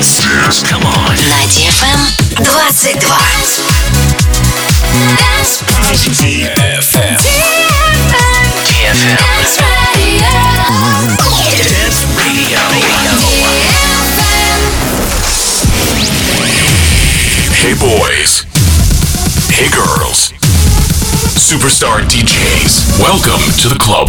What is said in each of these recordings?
Dance. Dance. Come on. На DFM 22. Dance. DFM. DFM. Dance Radio. Dance Radio. Hey boys. Hey girls. Superstar DJs. Welcome to the club.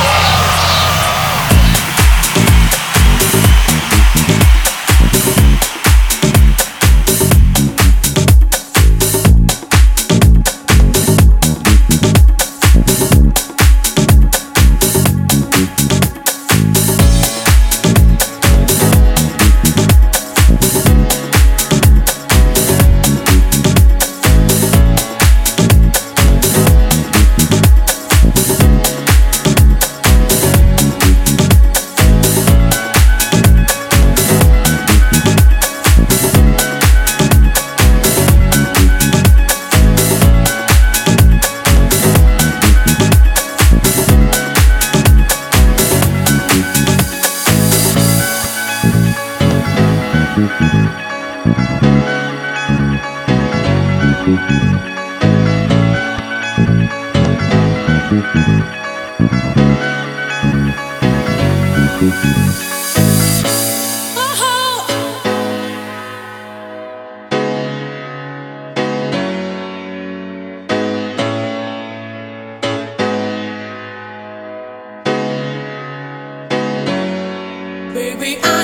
I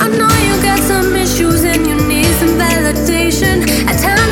I know you got some issues and you need some validation. At times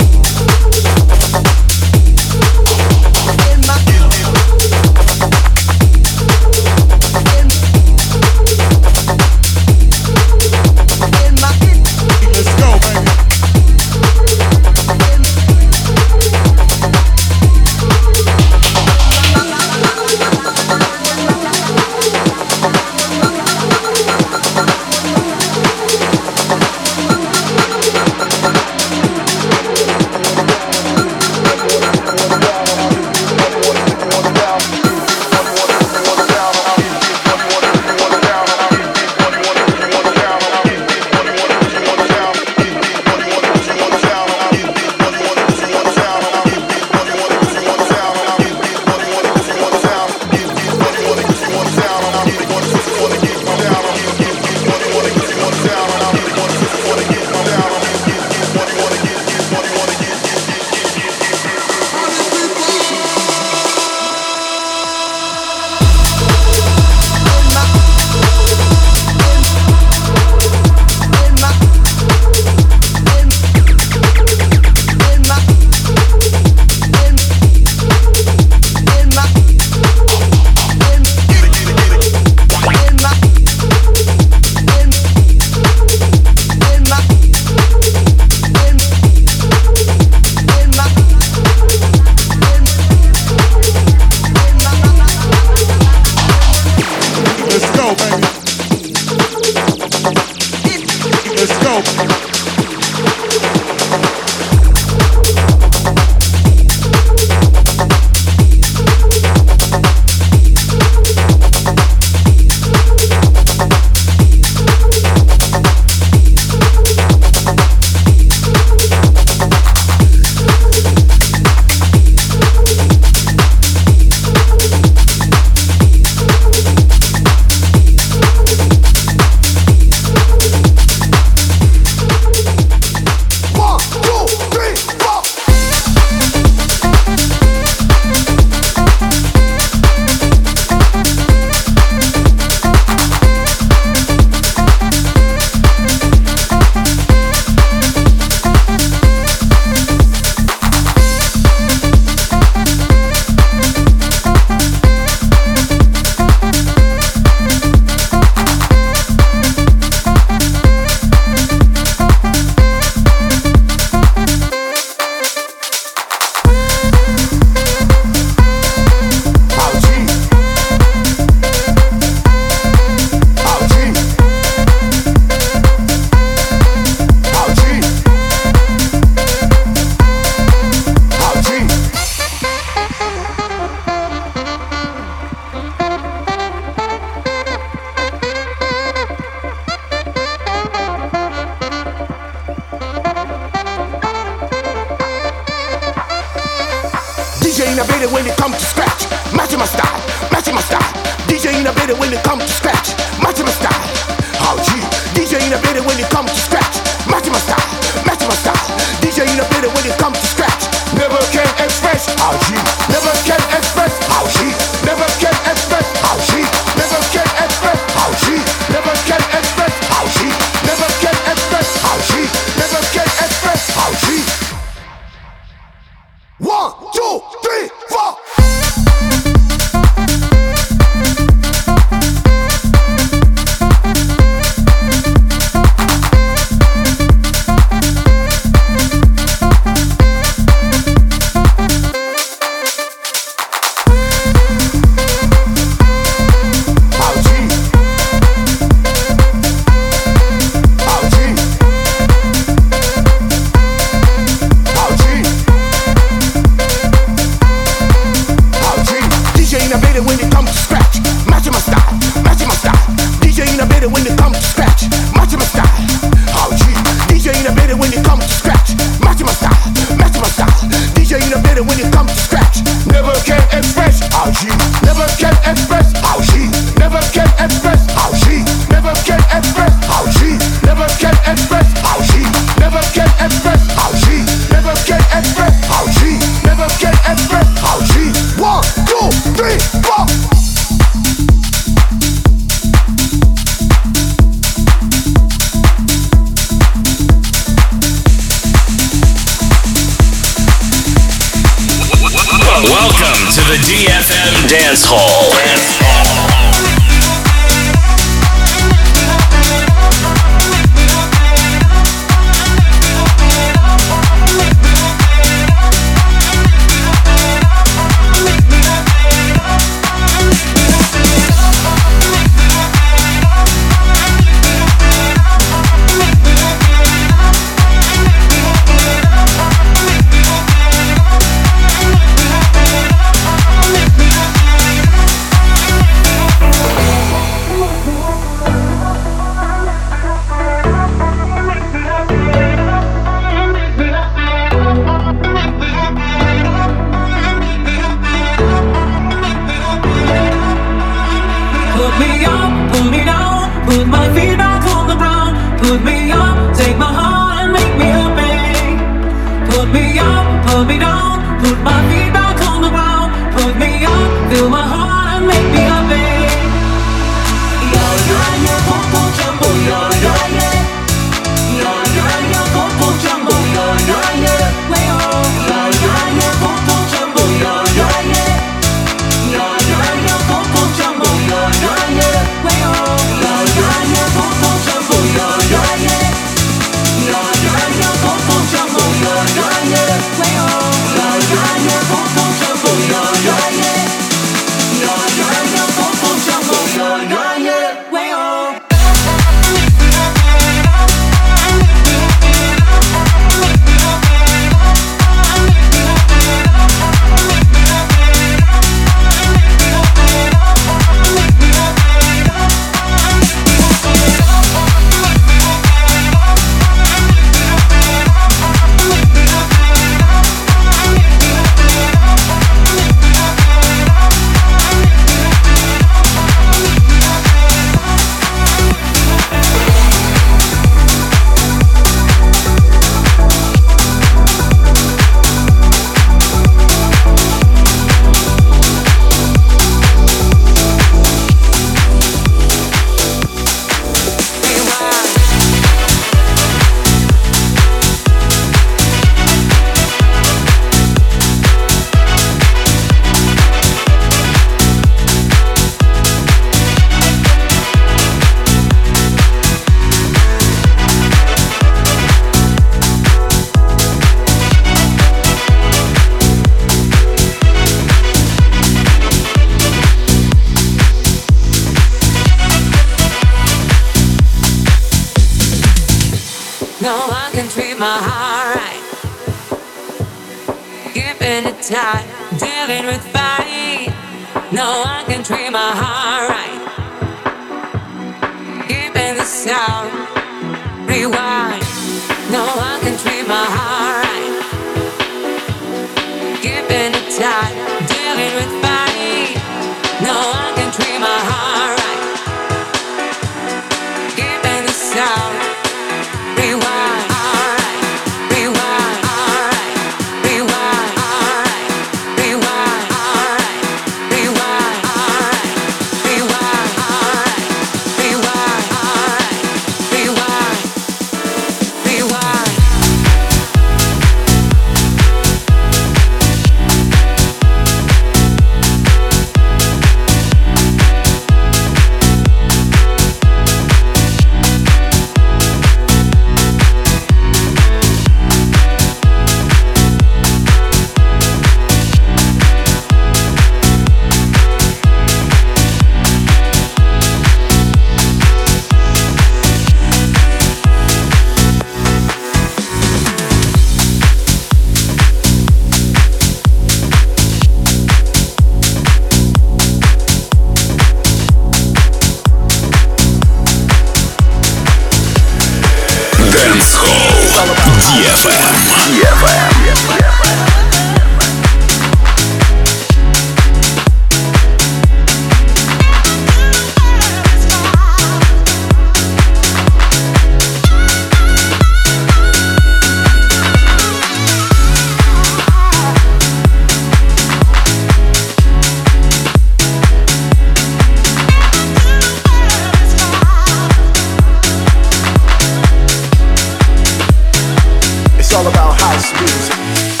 this music.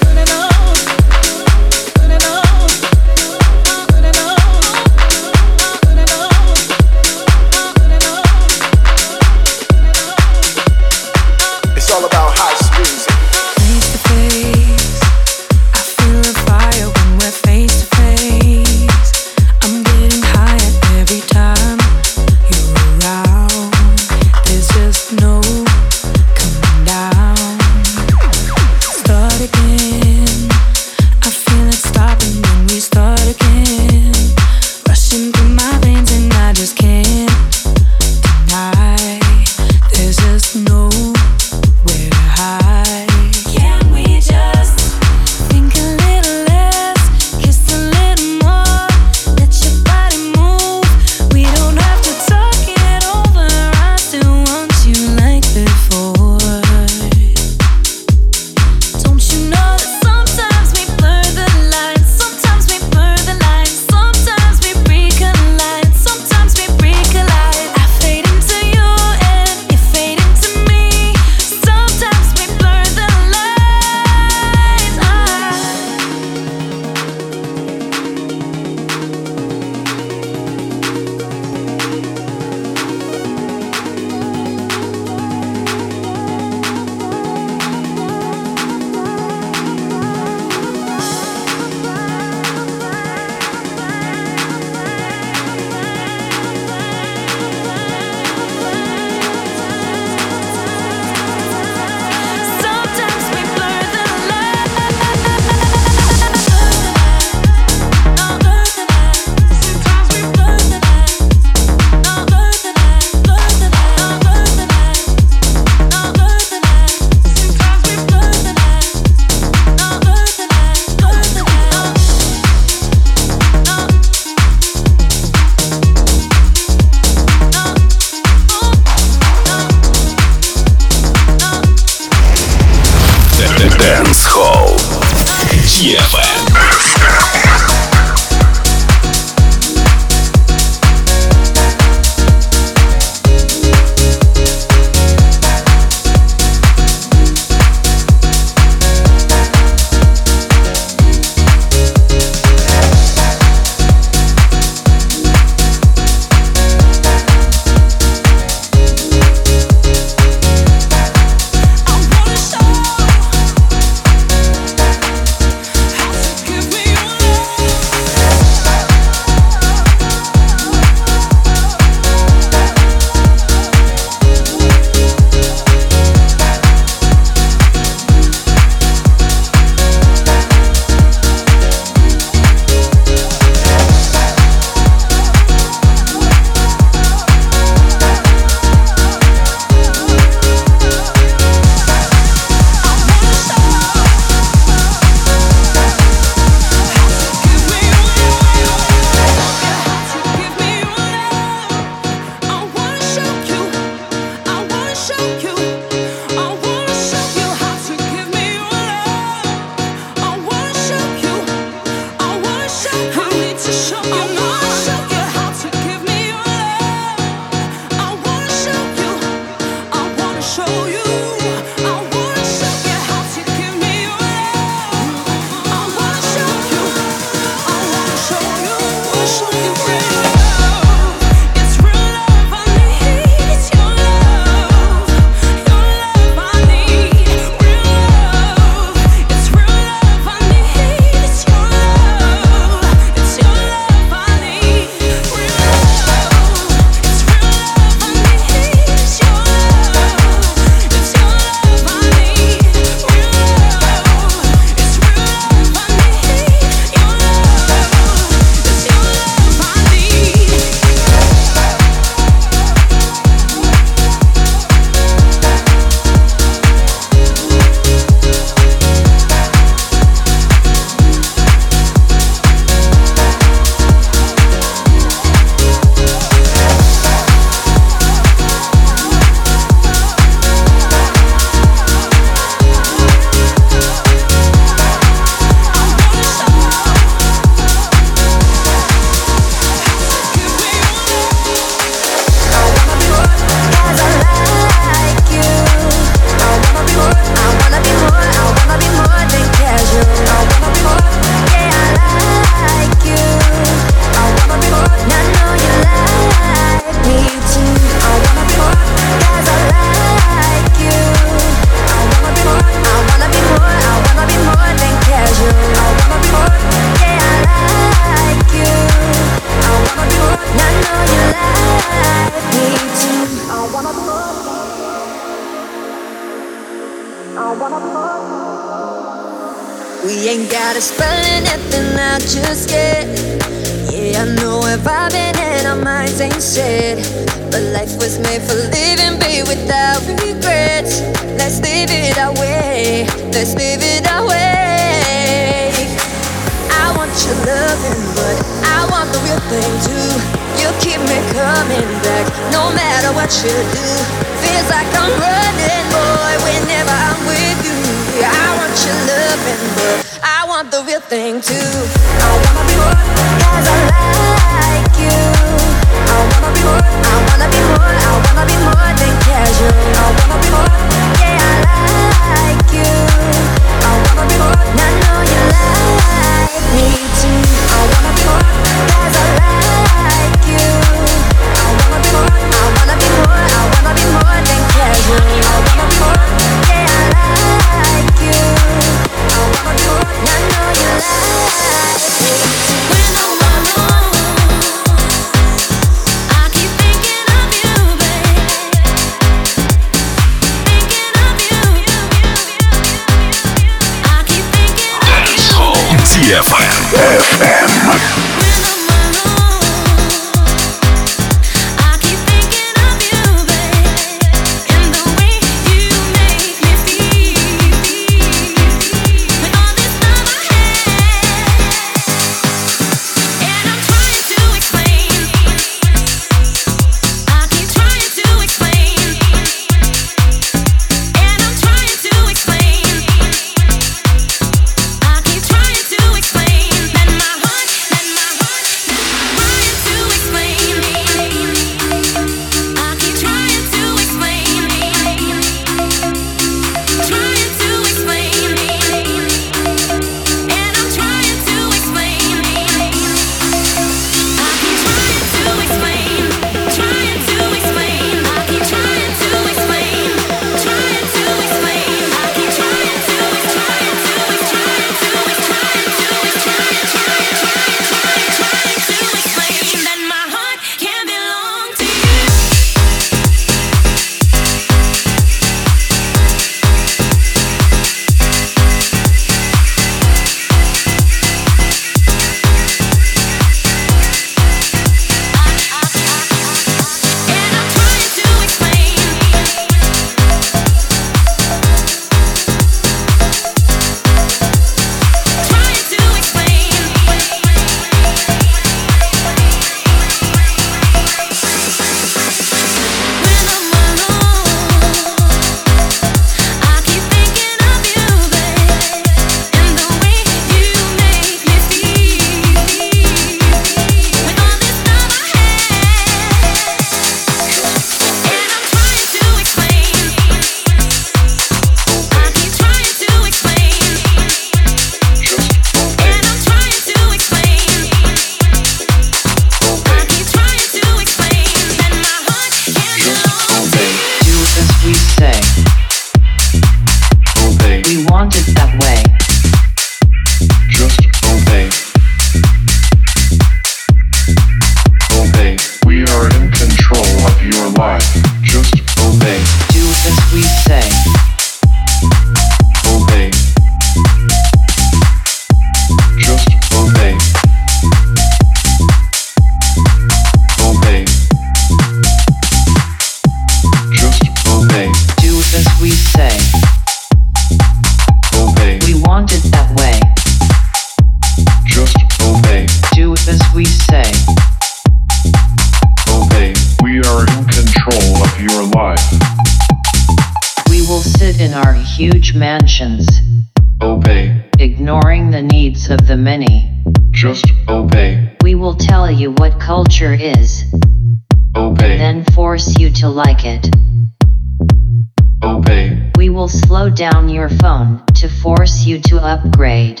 will slow down your phone to force you to upgrade.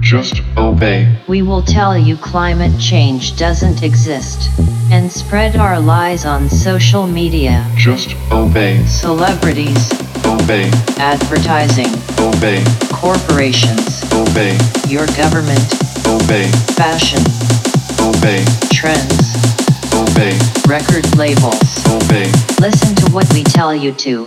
Just obey. We will tell you climate change doesn't exist and spread our lies on social media. Just obey. Celebrities. Obey. Advertising. Obey. Corporations. Obey. Your government. Obey. Fashion. Obey. Trends. Obey. Record labels. Obey. Listen to what we tell you to.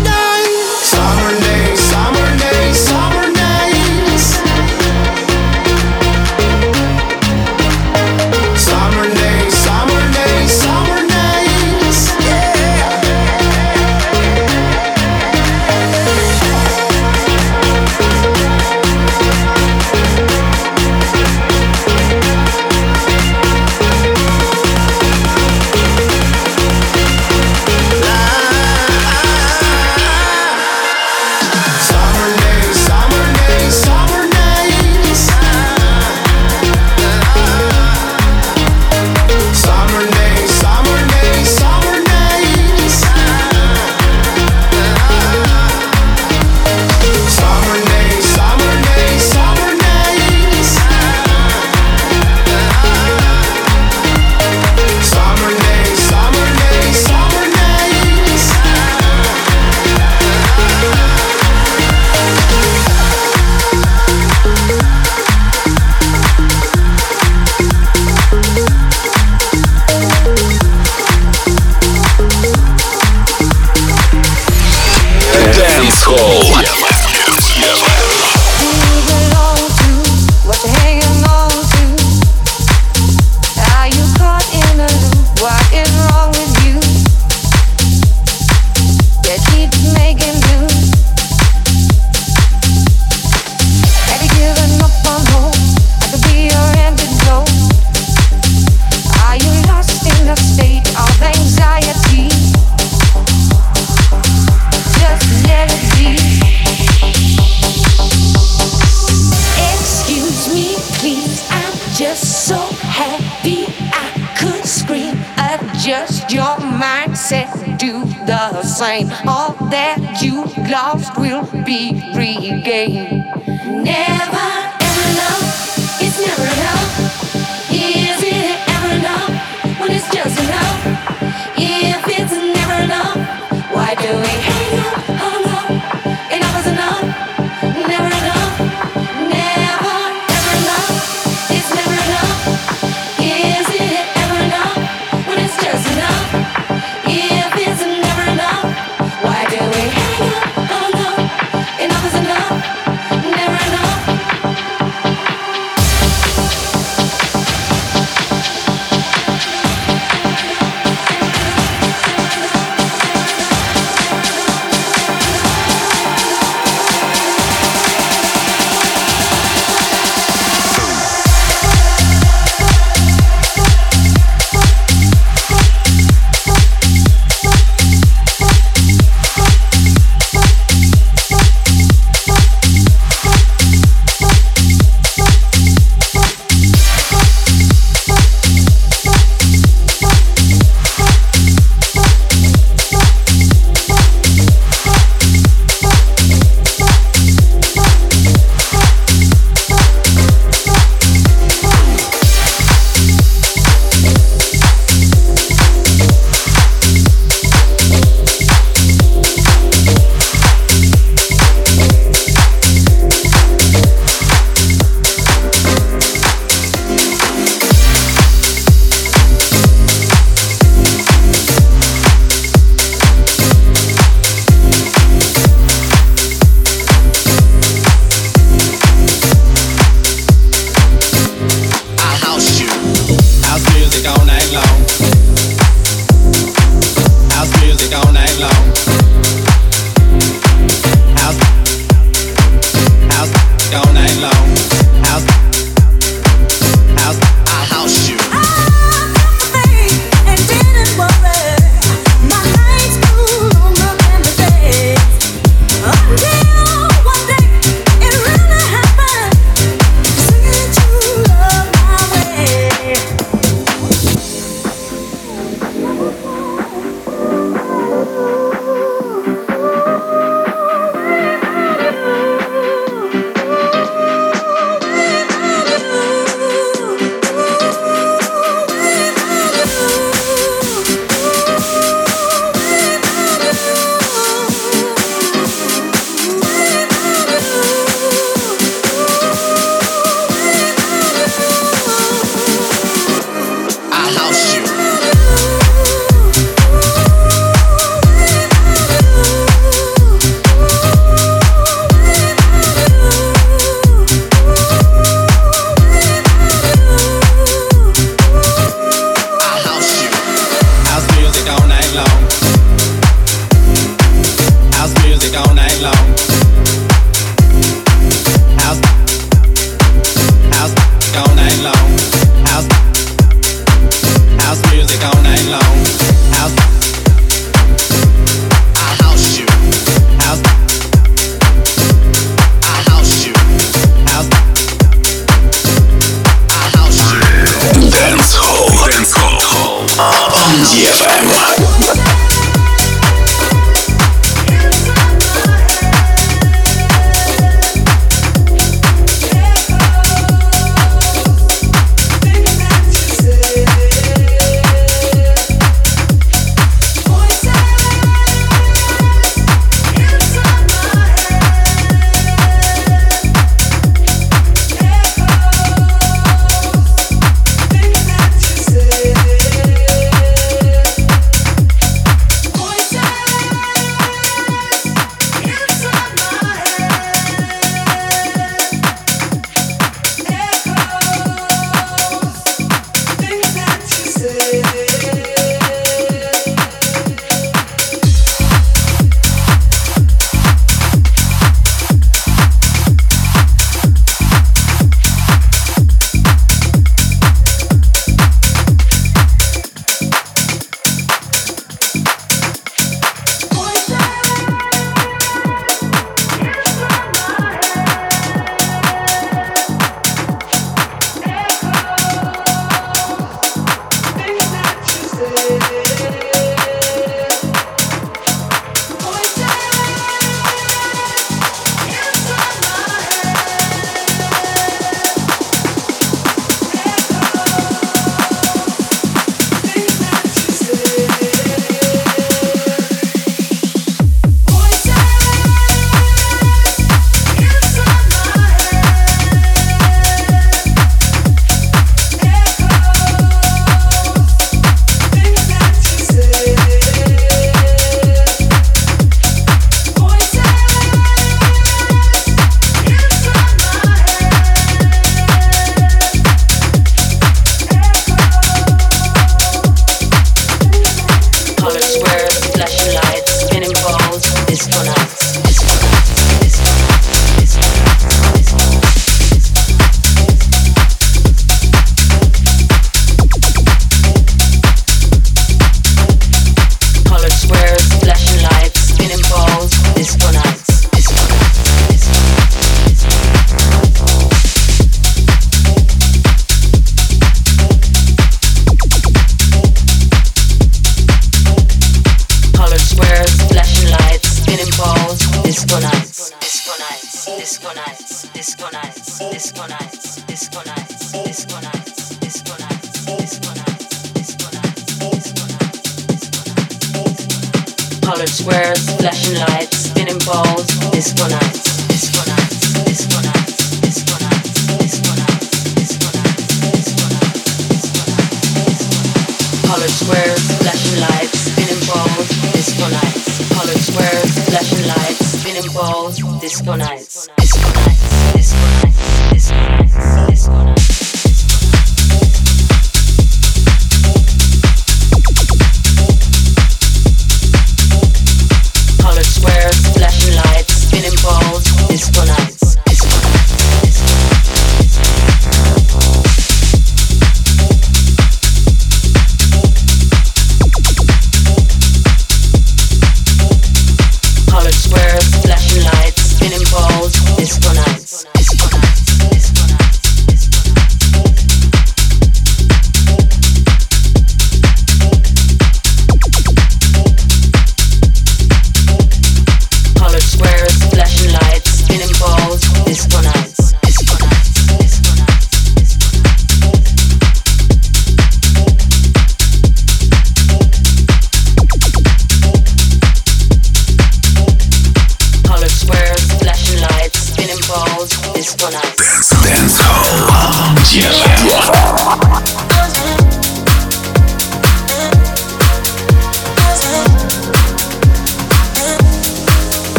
time. All that you lost will be regained.